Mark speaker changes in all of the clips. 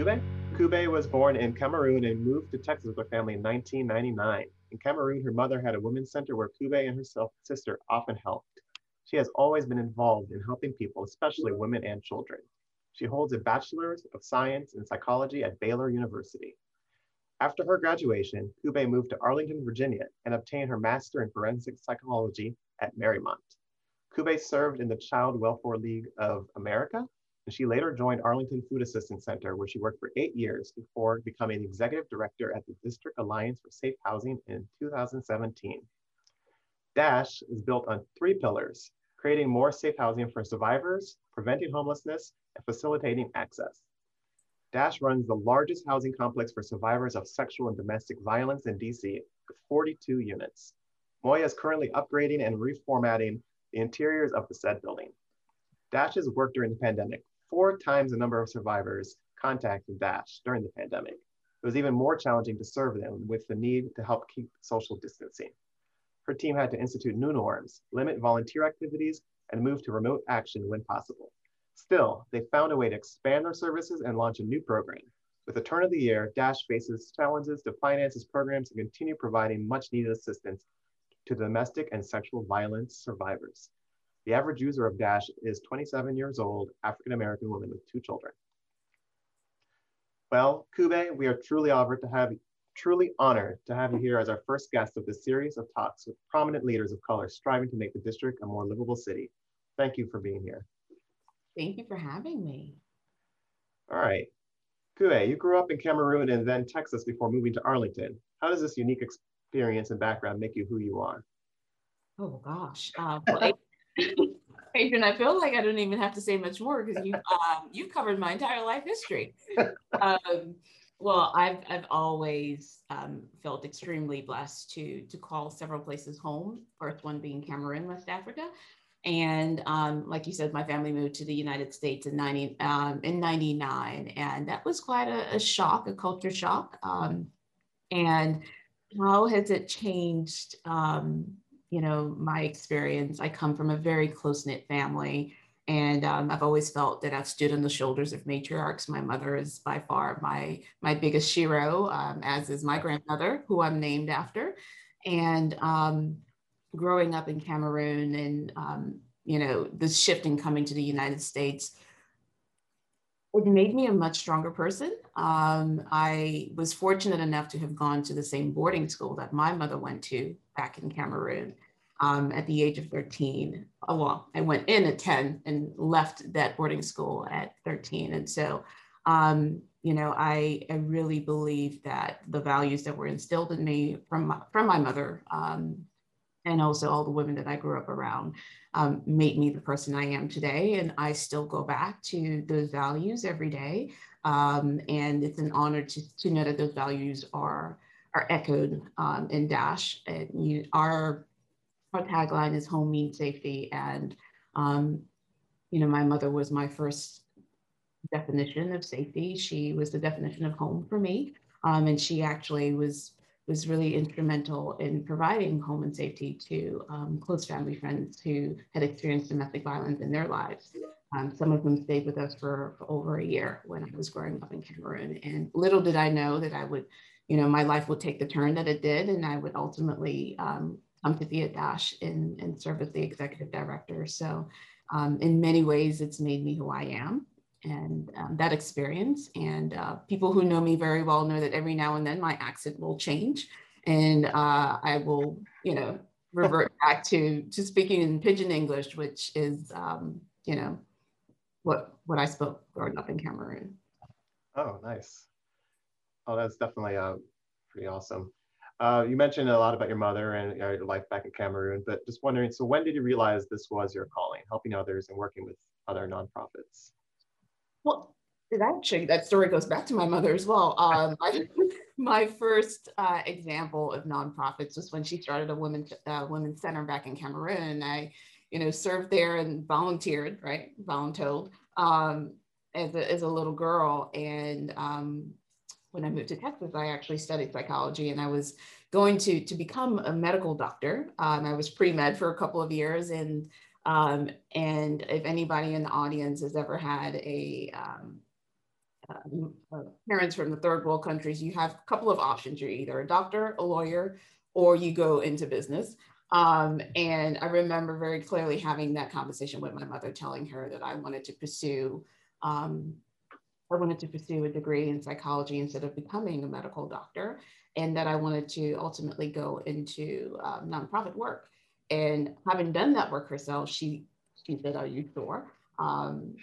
Speaker 1: Koube? Koube was born in Cameroon and moved to Texas with her family in 1999. In Cameroon, her mother had a women's center where Koube and her sister often helped. She has always been involved in helping people, especially women and children. She holds a Bachelor's of Science in Psychology at Baylor University. After her graduation, Koube moved to Arlington, Virginia, and obtained her Master in Forensic Psychology at Marymount. Koube served in the Child Welfare League of America, and she later joined Arlington Food Assistance Center, where she worked for eight years before becoming executive director at the District Alliance for Safe Housing in 2017. DASH is built on three pillars, creating more safe housing for survivors, preventing homelessness, and facilitating access. DASH runs the largest housing complex for survivors of sexual and domestic violence in DC with 42 units. Moya is currently upgrading and reformatting the interiors of the said building. DASH's work during the pandemic, four times the number of survivors contacted DASH during the pandemic. It was even more challenging to serve them with the need to help keep social distancing. Her team had to institute new norms, limit volunteer activities, and move to remote action when possible. Still, they found a way to expand their services and launch a new program. With the turn of the year, DASH faces challenges to finance its programs and continue providing much needed assistance to domestic and sexual violence survivors. The average user of DASH is 27 years old, African-American woman with two children. Well, Koube, we are truly honored to have truly honored to have you here as our first guest of this series of talks with prominent leaders of color striving to make the district a more livable city. Thank you for being here.
Speaker 2: Thank you for having me.
Speaker 1: All right. Koube, you grew up in Cameroon and then Texas before moving to Arlington. How does this unique experience and background make you who you are?
Speaker 2: Oh gosh. Uh, well, Adrian, I feel like I don't even have to say much more because you um, you've covered my entire life history. Um, well, I've I've always um, felt extremely blessed to to call several places home. First one being Cameroon, West Africa, and um, like you said, my family moved to the United States in 90, um, in 99. And that was quite a, a shock, a culture shock. Um, and how has it changed, um, you know, my experience? I come from a very close knit family. And um, I've always felt that I've stood on the shoulders of matriarchs. My mother is by far my, my biggest shero, um, as is my grandmother, who I'm named after. And growing up in Cameroon and um, you know the shift in coming to the United States, it made me a much stronger person. Um, I was fortunate enough to have gone to the same boarding school that my mother went to back in Cameroon um, at the age of 13. Oh, well, I went in at 10 and left that boarding school at 13. And so, um, you know, I, I really believe that the values that were instilled in me from my, from my mother um, and also all the women that I grew up around um, made me the person I am today. And I still go back to those values every day. Um, and it's an honor to, to know that those values are, are echoed um, in DASH. And you, our, our tagline is home means safety. And, um, you know, my mother was my first definition of safety. She was the definition of home for me. Um, and she actually was was really instrumental in providing home and safety to um, close family friends who had experienced domestic violence in their lives. Um, some of them stayed with us for, for, over a year when I was growing up in Cameroon. And little did I know that I would, you know, my life would take the turn that it did, and I would ultimately um, come to at DASH and, and serve as the executive director. So, um, in many ways, it's made me who I am and um, that experience. And uh, people who know me very well know that every now and then my accent will change, and uh, I will, you know, revert back to to speaking in pidgin English, which is, um, you know, what what I spoke growing up in Cameroon.
Speaker 1: Oh, nice. Oh, that's definitely uh, pretty awesome. Uh, you mentioned a lot about your mother and your life back in Cameroon, but just wondering, so when did you realize this was your calling, helping others and working with other nonprofits?
Speaker 2: Well, actually, that story goes back to my mother as well. Um, I, my first uh, example of nonprofits was when she started a women uh, women's center back in Cameroon. I, you know, served there and volunteered, right, voluntold um, as a as a little girl. And um, when I moved to Texas, I actually studied psychology, and I was going to to become a medical doctor. Um, I was pre med for a couple of years, and um, and if anybody in the audience has ever had a, um, uh, parents from the third world countries, you have a couple of options. You're either a doctor, a lawyer, or you go into business. Um, and I remember very clearly having that conversation with my mother, telling her that I wanted to pursue, um, I wanted to pursue a degree in psychology instead of becoming a medical doctor, and that I wanted to ultimately go into um, nonprofit work. And having done that work herself, she she said, "Are you sure?" Um,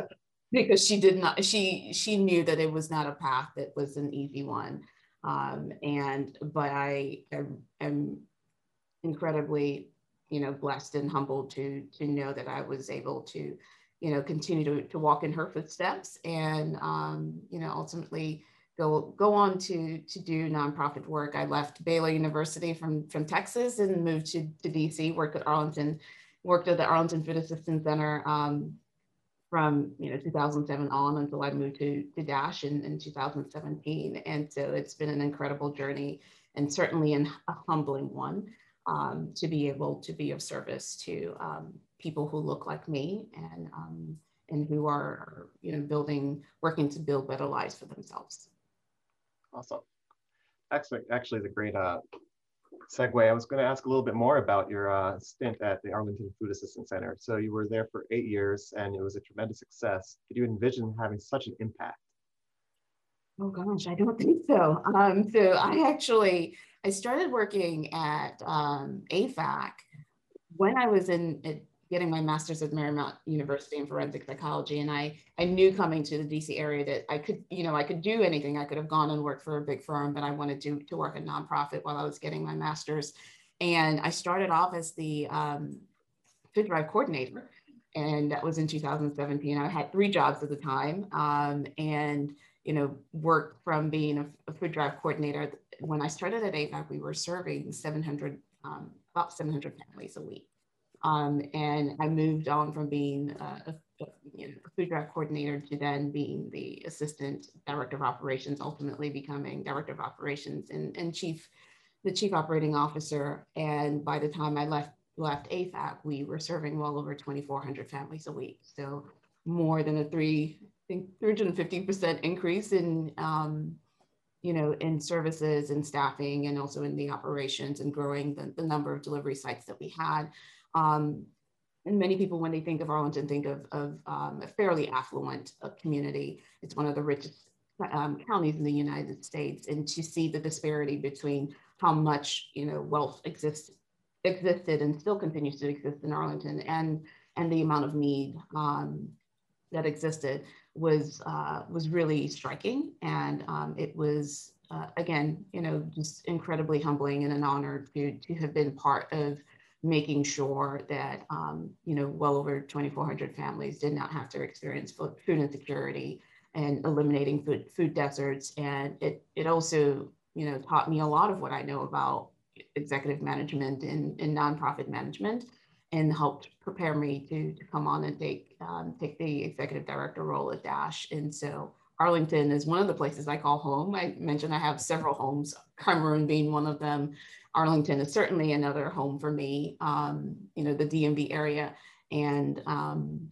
Speaker 2: because she did not. She she knew that it was not a path that was an easy one. Um, and but I am, am incredibly, you know, blessed and humbled to to know that I was able to, you know, continue to, to walk in her footsteps and, um, you know, ultimately go go on to to do nonprofit work. I left Baylor University from from Texas and moved to to DC. Worked at Arlington, worked at the Arlington Food Assistance Center um, from you know 2007 on until I moved to to Dash in, in 2017. And so it's been an incredible journey and certainly an, a humbling one um, to be able to be of service to um, people who look like me and um, and who are you know building working to build better lives for themselves.
Speaker 1: Awesome. Actually, actually, a great uh, segue. I was going to ask a little bit more about your uh, stint at the Arlington Food Assistance Center. So you were there for eight years, and it was a tremendous success. Did you envision having such an impact?
Speaker 2: Oh gosh, I don't think so. Um, so I actually I started working at um, AFAC when I was in getting my master's at Marymount University in forensic psychology. And I, I knew coming to the DC area that I could, you know, I could do anything. I could have gone and worked for a big firm, but I wanted to, to work at nonprofit while I was getting my master's. And I started off as the um, food drive coordinator. And that was in 2017. I had three jobs at the time. Um, and you know, worked from being a, a food drive coordinator when I started at AFAC, we were serving 700, um, about 700 families a week. Um, and I moved on from being a, a, you know, food drive coordinator to then being the assistant director of operations, ultimately becoming director of operations and, and chief, the chief operating officer. And by the time I left left AFAC, we were serving well over 2,400 families a week. So more than a three, I think 350% increase in um, you know, in services and staffing and also in the operations and growing the, the number of delivery sites that we had. Um, and many people, when they think of Arlington, think of, of um, a fairly affluent uh, community. It's one of the richest um, counties in the United States. And to see the disparity between how much, you know, wealth exists, existed and still continues to exist in Arlington and, and the amount of need um, that existed was uh, was really striking, and um, it was uh, again, you know, just incredibly humbling and an honor to to have been part of making sure that um, you know well over 2,400 families did not have to experience food insecurity and eliminating food food deserts, and it it also you know taught me a lot of what I know about executive management and, and nonprofit management and helped prepare me to, to come on and take um, take the executive director role at Dash. And so Arlington is one of the places I call home. I mentioned I have several homes, Cameroon being one of them. Arlington is certainly another home for me. Um, you know, the DMV area, and um,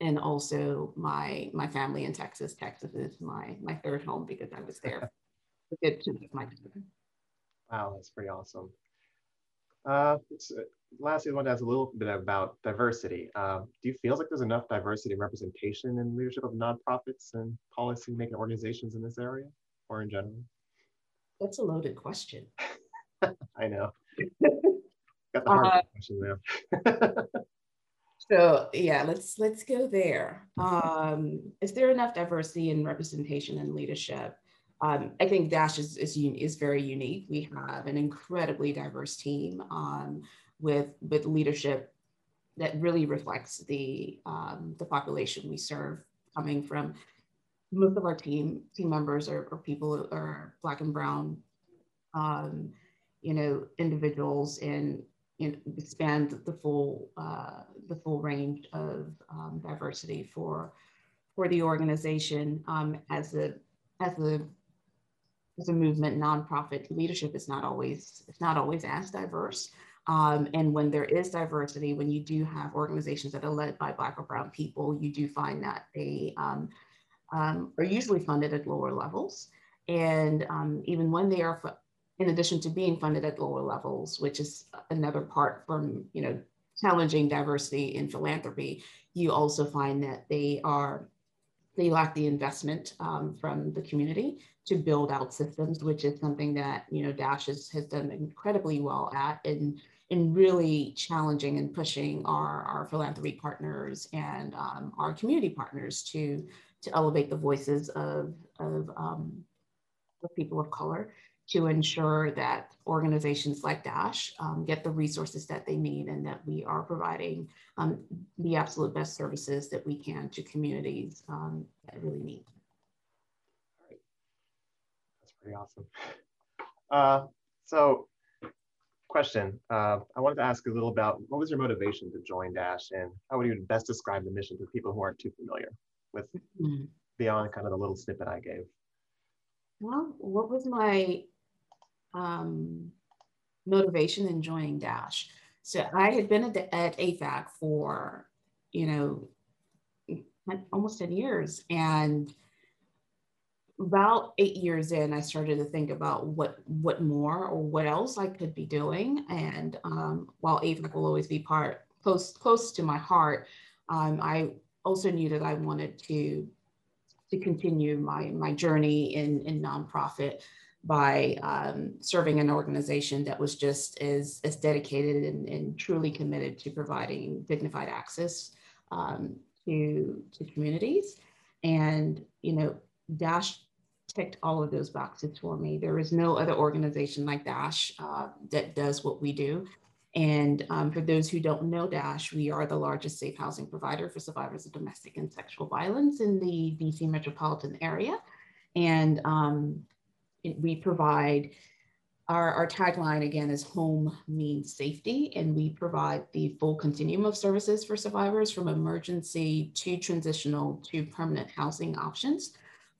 Speaker 2: and also my my family in Texas. Texas is my my third home because I was there.
Speaker 1: Wow, that's pretty awesome. Uh, lastly, I want to ask a little bit about diversity. Um, do you feel like there's enough diversity and representation in leadership of nonprofits and policy making organizations in this area or in general?
Speaker 2: That's a loaded question.
Speaker 1: I know. Got the hard uh, question there.
Speaker 2: so yeah, let's let's go there. Um, is there enough diversity and representation in leadership? Um, I think Dash is, is, is very unique. We have an incredibly diverse team. Um, with with leadership that really reflects the um, the population we serve, coming from. Most of our team team members are, people are black and brown, um, you know, individuals and you know, expand the full uh, the full range of um, diversity for for the organization. Um, as a as a as a movement nonprofit leadership is not always it's not always as diverse um, and when there is diversity, when you do have organizations that are led by Black or Brown people, you do find that they um, um, are usually funded at lower levels. And um, even when they are, in addition to being funded at lower levels, which is another part from, you know, challenging diversity in philanthropy, you also find that they are, they lack the investment um, from the community to build out systems, which is something that, you know, Dash has, has done incredibly well at in, in really challenging and pushing our, our philanthropy partners and um, our community partners to, to elevate the voices of, of, um, of people of color to ensure that organizations like DASH um, get the resources that they need and that we are providing um, the absolute best services that we can to communities um, that really need.
Speaker 1: That's pretty awesome. Uh, so question, uh, I wanted to ask a little about what was your motivation to join DASH and how would you best describe the mission to people who aren't too familiar with mm -hmm. beyond kind of the little snippet I gave?
Speaker 2: Well, what was my um, motivation in joining Dash. So I had been at, the, at AFAC for, you know, almost 10 years. And about eight years in, I started to think about what what more or what else I could be doing. And um, while AFAC will always be part close close to my heart, um, I also knew that I wanted to to continue my my journey in in nonprofit by um, serving an organization that was just as, as dedicated and, and truly committed to providing dignified access um, to, to communities. And, you know, Dash ticked all of those boxes for me. There is no other organization like Dash uh, that does what we do. And um, for those who don't know Dash, we are the largest safe housing provider for survivors of domestic and sexual violence in the DC metropolitan area. And um, we provide our, our tagline again is home means safety, and we provide the full continuum of services for survivors from emergency to transitional to permanent housing options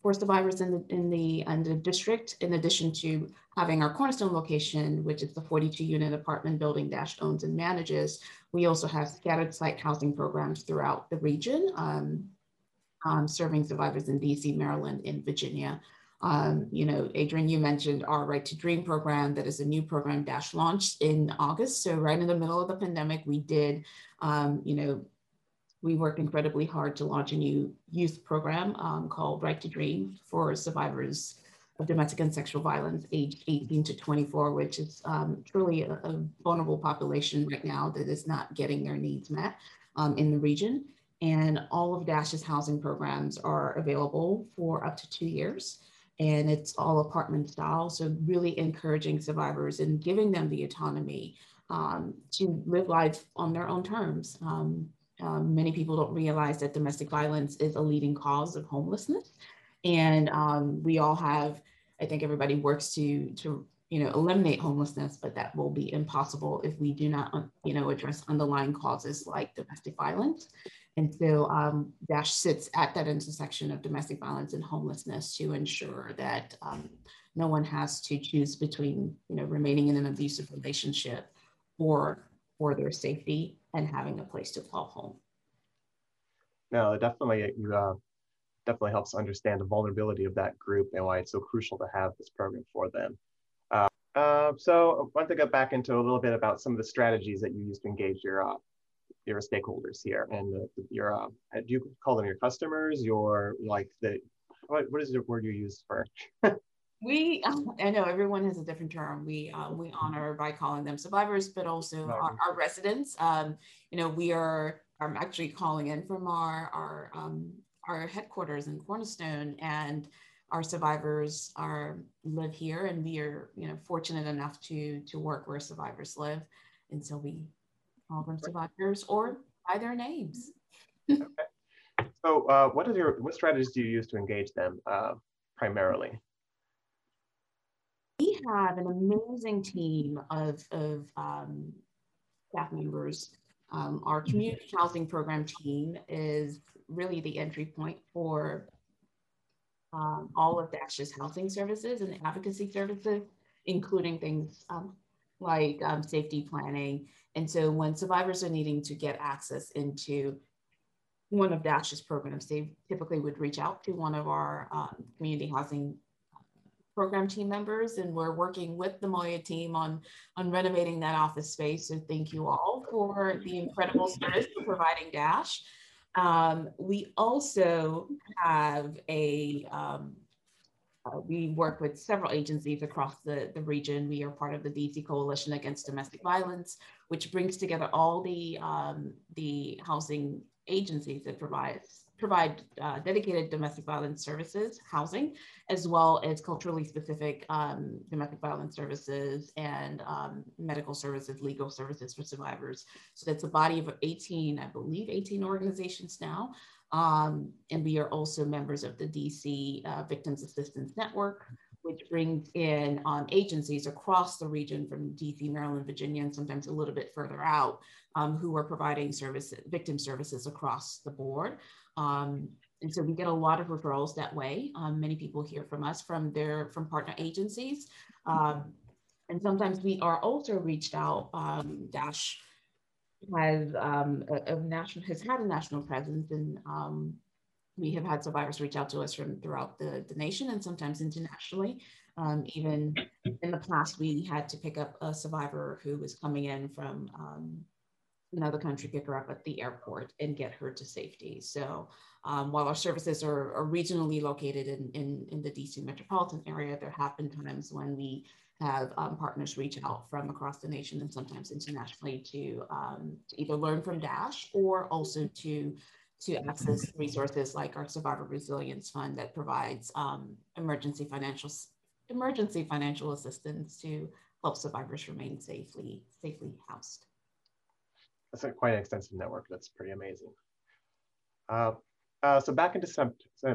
Speaker 2: for survivors in the, in the, in the district, in addition to having our cornerstone location, which is the 42 unit apartment building Dash owns and manages. We also have scattered site housing programs throughout the region, um, um, serving survivors in DC, Maryland, and Virginia. Um, you know, Adrian, you mentioned our Right to Dream program. That is a new program Dash launched in August. So right in the middle of the pandemic, we did, um, you know, we worked incredibly hard to launch a new youth program um, called Right to Dream for survivors of domestic and sexual violence aged 18 to 24, which is um, truly a, a, vulnerable population right now that is not getting their needs met um, in the region. And all of Dash's housing programs are available for up to two years and it's all apartment style. So really encouraging survivors and giving them the autonomy um, to live life on their own terms. Um, um, many people don't realize that domestic violence is a leading cause of homelessness. And um, we all have, I think everybody works to, to you know, eliminate homelessness, but that will be impossible if we do not, you know, address underlying causes like domestic violence. And so um, DASH sits at that intersection of domestic violence and homelessness to ensure that um, no one has to choose between, you know, remaining in an abusive relationship or for their safety and having a place to call home.
Speaker 1: No, definitely, you uh, definitely helps understand the vulnerability of that group and why it's so crucial to have this program for them. Uh, uh, so I want to get back into a little bit about some of the strategies that you use to engage your uh, your stakeholders here and the, your uh, do you call them your customers your like the what, what is the word you use for
Speaker 2: we i know everyone has a different term we uh, we honor by calling them survivors but also our, our, residents um, you know we are i'm actually calling in from our our um, our headquarters in cornerstone and our survivors are live here and we are you know fortunate enough to to work where survivors live and so we call them survivors or by their names.
Speaker 1: okay. So uh, what is your, what strategies do you use to engage them uh, primarily?
Speaker 2: We have an amazing team of, of um, staff members. Um, our mm-hmm. community housing program team is really the entry point for um, all of Dash's housing services and advocacy services, including things um, like um, safety planning and so when survivors are needing to get access into one of Dash's programs, they typically would reach out to one of our uh, community housing program team members and we're working with the Moya team on, on renovating that office space. So thank you all for the incredible service for providing Dash. Um, we also have a, um, uh, we work with several agencies across the, the region. We are part of the DC Coalition Against Domestic Violence, which brings together all the, um, the housing agencies that provide provide uh, dedicated domestic violence services, housing, as well as culturally specific um, domestic violence services and um, medical services, legal services for survivors. So that's a body of 18, I believe 18 organizations now. Um, and we are also members of the DC uh, Victims Assistance Network, which brings in um, agencies across the region from DC, Maryland, Virginia, and sometimes a little bit further out, um, who are providing services, victim services across the board. Um, and so we get a lot of referrals that way. Um, many people hear from us from their from partner agencies. Um, and sometimes we are also reached out. Um, Dash has um, a, a, national has had a national presence, and um, we have had survivors reach out to us from throughout the, the nation and sometimes internationally. Um, even in the past, we had to pick up a survivor who was coming in from another country pick her up at the airport and get her to safety. So um, while our services are, are regionally located in, in, in, the DC metropolitan area, there have been times when we have um, partners reach out from across the nation and sometimes internationally to, um, to either learn from DASH or also to to access resources like our Survivor Resilience Fund that provides um, emergency financial emergency financial assistance to help survivors remain safely safely housed
Speaker 1: that's a, quite an extensive network. That's pretty amazing. Uh, uh, so back in December,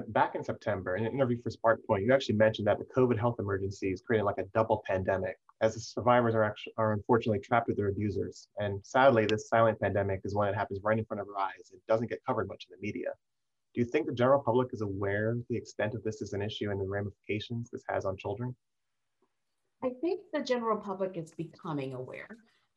Speaker 1: back in September, in an interview for SparkPoint, you actually mentioned that the COVID health emergency is creating like a double pandemic, as the survivors are actually are unfortunately trapped with their abusers. And sadly, this silent pandemic is one that happens right in front of our eyes. It doesn't get covered much in the media. Do you think the general public is aware of the extent of this as an issue and the ramifications this has on children?
Speaker 2: I think the general public is becoming aware.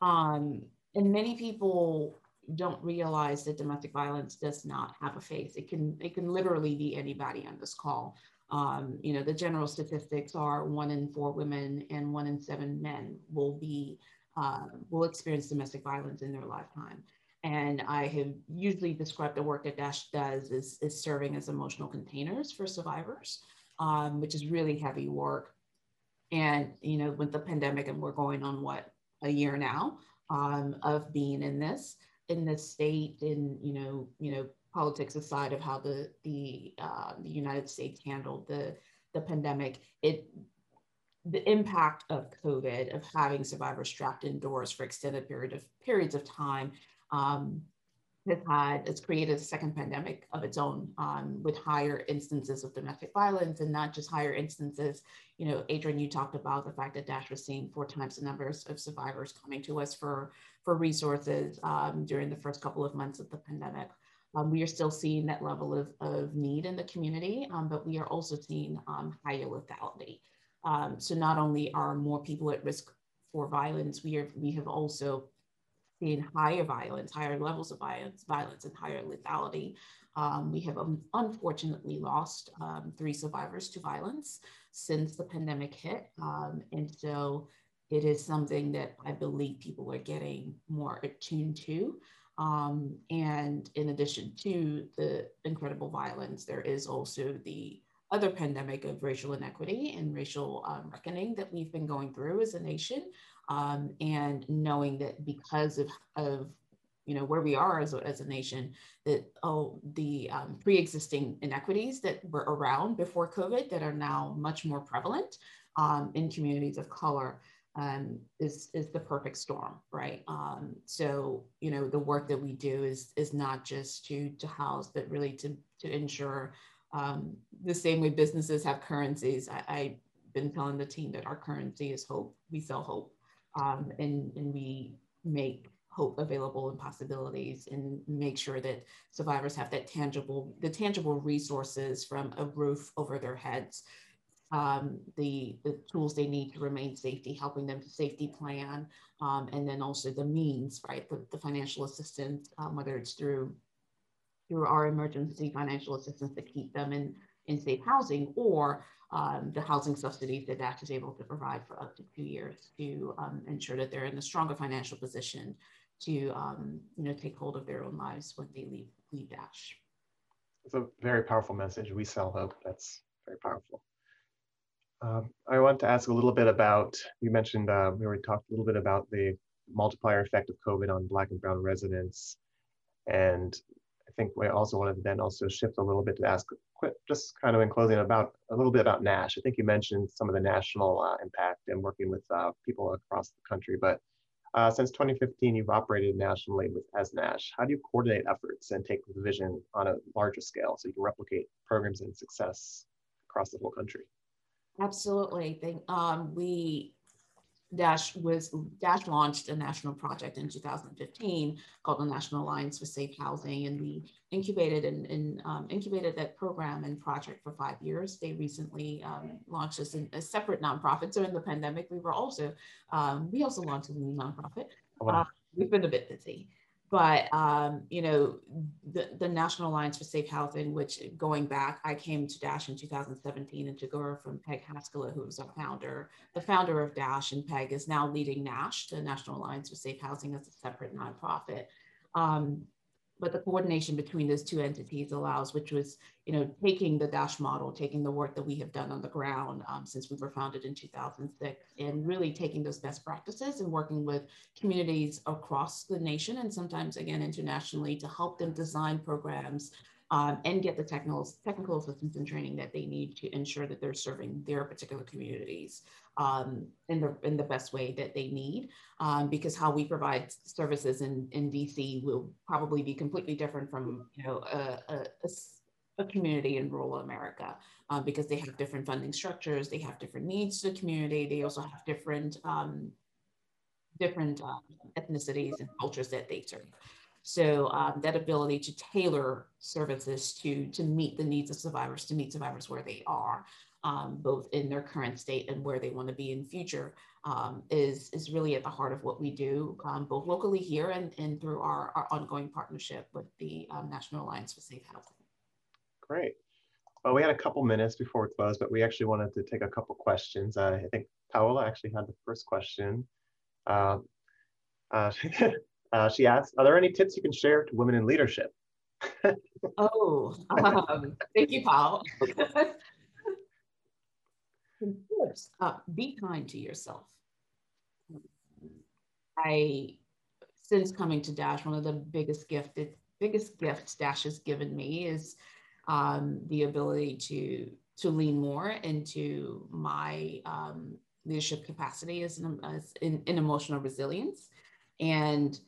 Speaker 2: Um, and many people don't realize that domestic violence does not have a face. It can it can literally be anybody on this call. Um, you know, the general statistics are one in four women and one in seven men will be uh, will experience domestic violence in their lifetime. And I have usually described the work that Dash does as, as serving as emotional containers for survivors, um, which is really heavy work. And you know, with the pandemic, and we're going on what a year now um, of being in this in this state in you know you know politics aside of how the the uh, the United States handled the the pandemic it the impact of COVID of having survivors trapped indoors for extended period of periods of time um, has had it's created a second pandemic of its own um, with higher instances of domestic violence and not just higher instances. You know adrian you talked about the fact that dash was seeing four times the numbers of survivors coming to us for for resources um, during the first couple of months of the pandemic. Um, we are still seeing that level of, of need in the community um, but we are also seeing um, higher lethality. Um, so not only are more people at risk for violence we are we have also seeing higher violence, higher levels of violence, violence and higher lethality. Um, we have um, unfortunately lost um, three survivors to violence since the pandemic hit. Um, and so it is something that I believe people are getting more attuned to. Um, and in addition to the incredible violence, there is also the other pandemic of racial inequity and racial um, reckoning that we've been going through as a nation um, and knowing that because of, of you know where we are as a, as a nation that oh the um, pre-existing inequities that were around before covid that are now much more prevalent um, in communities of color um, is is the perfect storm right? Um, so you know the work that we do is is not just to to house but really to to ensure um, the same way businesses have currencies. I, i've been telling the team that our currency is hope. We sell hope um, and, and we make hope available and possibilities and make sure that survivors have that tangible, the tangible resources from a roof over their heads, um, the, the tools they need to remain safety, helping them to safety plan, um, and then also the means, right, the, the financial assistance, um, whether it's through through our emergency financial assistance to keep them in, in safe housing or um, the housing subsidies that DASH is able to provide for up to two years to um, ensure that they're in a stronger financial position to um, you know take hold of their own lives when they leave leave Dash.
Speaker 1: It's a very powerful message. We sell hope. That's very powerful. Um, I want to ask a little bit about, you mentioned, uh, we already talked a little bit about the multiplier effect of COVID on Black and Brown residents. And I think we also wanted to then also shift a little bit to ask, just kind of in closing, about a little bit about NASH. I think you mentioned some of the national uh, impact and working with uh, people across the country, but uh, since 2015, you've operated nationally with as Nash. How do you coordinate efforts and take the vision on a larger scale so you can replicate programs and success across the whole country?
Speaker 2: Absolutely. Um, we Dash was Dash launched a national project in 2015 called the National Alliance for Safe Housing, and we incubated and, and um, incubated that program and project for five years. They recently um, launched as a separate nonprofit. So in the pandemic, we were also um, we also launched a new nonprofit. Uh, we've been a bit busy but um, you know the, the national alliance for safe housing which going back i came to dash in 2017 and took over from peg Hacskaylo who was our founder the founder of dash and peg is now leading nash the national alliance for safe housing as a separate nonprofit. Um, but the coordination between those two entities allows, which was, you know, taking the DASH model, taking the work that we have done on the ground um, since we were founded in 2006, and really taking those best practices and working with communities across the nation and sometimes again internationally to help them design programs um, and get the technical, technical assistance and training that they need to ensure that they're serving their particular communities um, in, the, in the best way that they need. Um, because how we provide services in, in DC will probably be completely different from you know, a, a, a, a community in rural America uh, because they have different funding structures, they have different needs to the community, they also have different, um, different um, ethnicities and cultures that they serve. So um, that ability to tailor services to, to meet the needs of survivors, to meet survivors where they are, um, both in their current state and where they want to be in future, um, is, is really at the heart of what we do, um, both locally here and, and through our, our ongoing partnership with the um, National Alliance for Safe Housing.
Speaker 1: Great. Well, we had a couple minutes before we close, but we actually wanted to take a couple questions. Uh, I think Paola actually had the first question. Uh, uh, Uh, she asks, are there any tips you can share to women in leadership?
Speaker 2: oh, um, thank you, Paul. First, uh, be kind to yourself. I, since coming to Dash, one of the biggest gifted, biggest gifts Dash has given me is um, the ability to to lean more into my um, leadership capacity as, an, as in, in emotional resilience and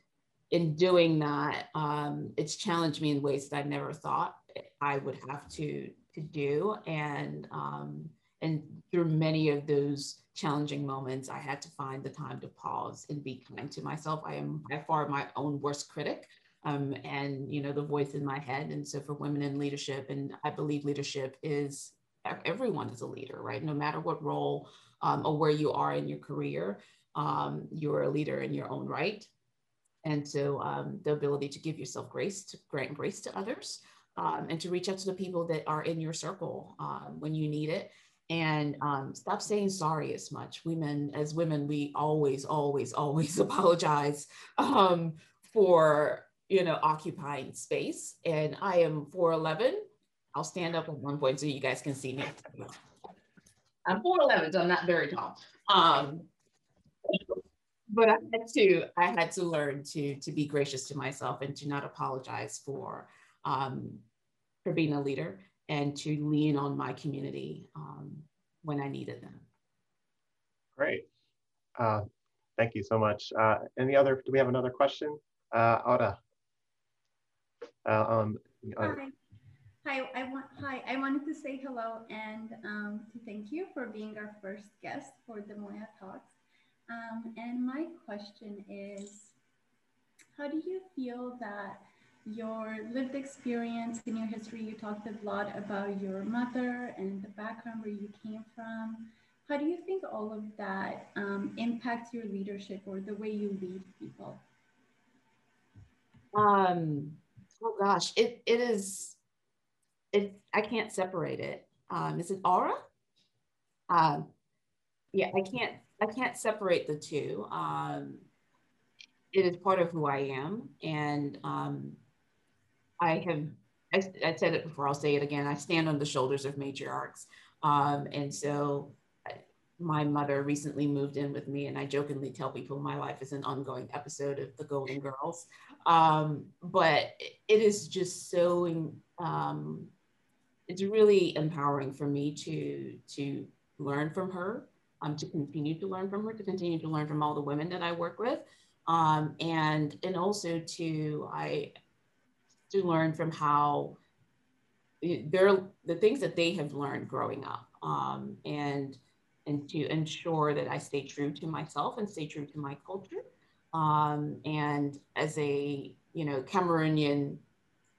Speaker 2: in doing that, um, it's challenged me in ways that I never thought I would have to to do. And um, and through many of those challenging moments, I had to find the time to pause and be kind to myself. I am by far my own worst critic. Um, and you know the voice in my head and so for women in leadership and i believe leadership is everyone is a leader right no matter what role um, or where you are in your career um, you're a leader in your own right and so um, the ability to give yourself grace, to grant grace to others, um, and to reach out to the people that are in your circle um, when you need it. And um, stop saying sorry as much. Women, as women, we always, always, always apologize um, for you know occupying space. And I am 4'11. I'll stand up at one point so you guys can see me. I'm 4'11, so I'm not very tall. But I had to I had to learn to to be gracious to myself and to not apologize for um, for being a leader and to lean on my community um, when I needed them.
Speaker 1: Great. Uh, thank you so much. Uh, any other, do we have another question? Uh, Aura. Uh, um,
Speaker 3: uh, hi. Hi, I want, hi, I wanted to say hello and um, to thank you for being our first guest for the Moya Talks. Um, and my question is, how do you feel that your lived experience in your history, you talked a lot about your mother and the background where you came from. How do you think all of that um, impacts your leadership or the way you lead people?
Speaker 2: Um, Oh gosh, it it is. It I can't separate it. Um, is it aura? Um, yeah, I can't I can't separate the two. Um, it is part of who I am, and um, I have. I, I said it before. I'll say it again. I stand on the shoulders of matriarchs, um, and so my mother recently moved in with me, and I jokingly tell people my life is an ongoing episode of The Golden Girls. Um, but it is just so um, it's really empowering for me to to learn from her, um, to continue to learn from her, to continue to learn from all the women that I work with, um, and and also to I to learn from how they're the things that they have learned growing up, um, and and to ensure that I stay true to myself and stay true to my culture. Um, and as a you know Cameroonian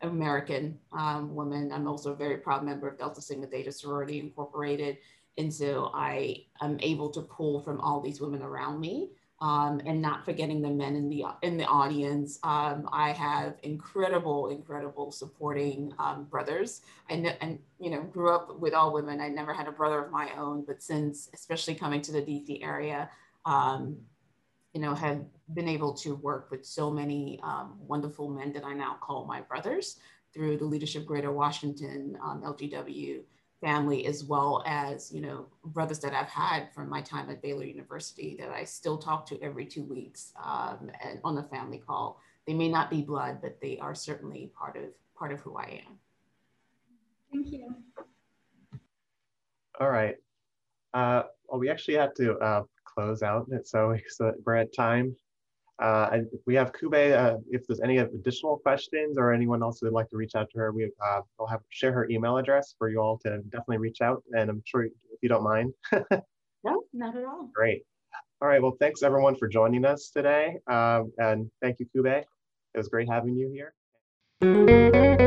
Speaker 2: American um, woman, I'm also a very proud member of Delta Sigma Theta Sorority Incorporated, and so I am able to pull from all these women around me um, and not forgetting the men in the in the audience. Um, I have incredible, incredible supporting um, brothers. I know, and you know, grew up with all women. I never had a brother of my own, but since, especially coming to the DC area, um, you know, have been able to work with so many um, wonderful men that I now call my brothers through the Leadership Greater Washington um, LGW family as well as you know brothers that i've had from my time at baylor university that i still talk to every two weeks um, and on a family call. They may not be blood but they are certainly part of part of who i am.
Speaker 3: Thank you.
Speaker 1: All right. Uh, well we actually had to uh, close out. It so, so we're at time uh, and we have Koube, uh, if there's any additional questions or anyone else who would like to reach out to her, we, uh, will have share her email address for you all to definitely reach out. And I'm sure if you don't mind.
Speaker 2: no, not at all.
Speaker 1: Great. All right. Well, thanks everyone for joining us today. Um, and thank you, Koube. It was great having you here.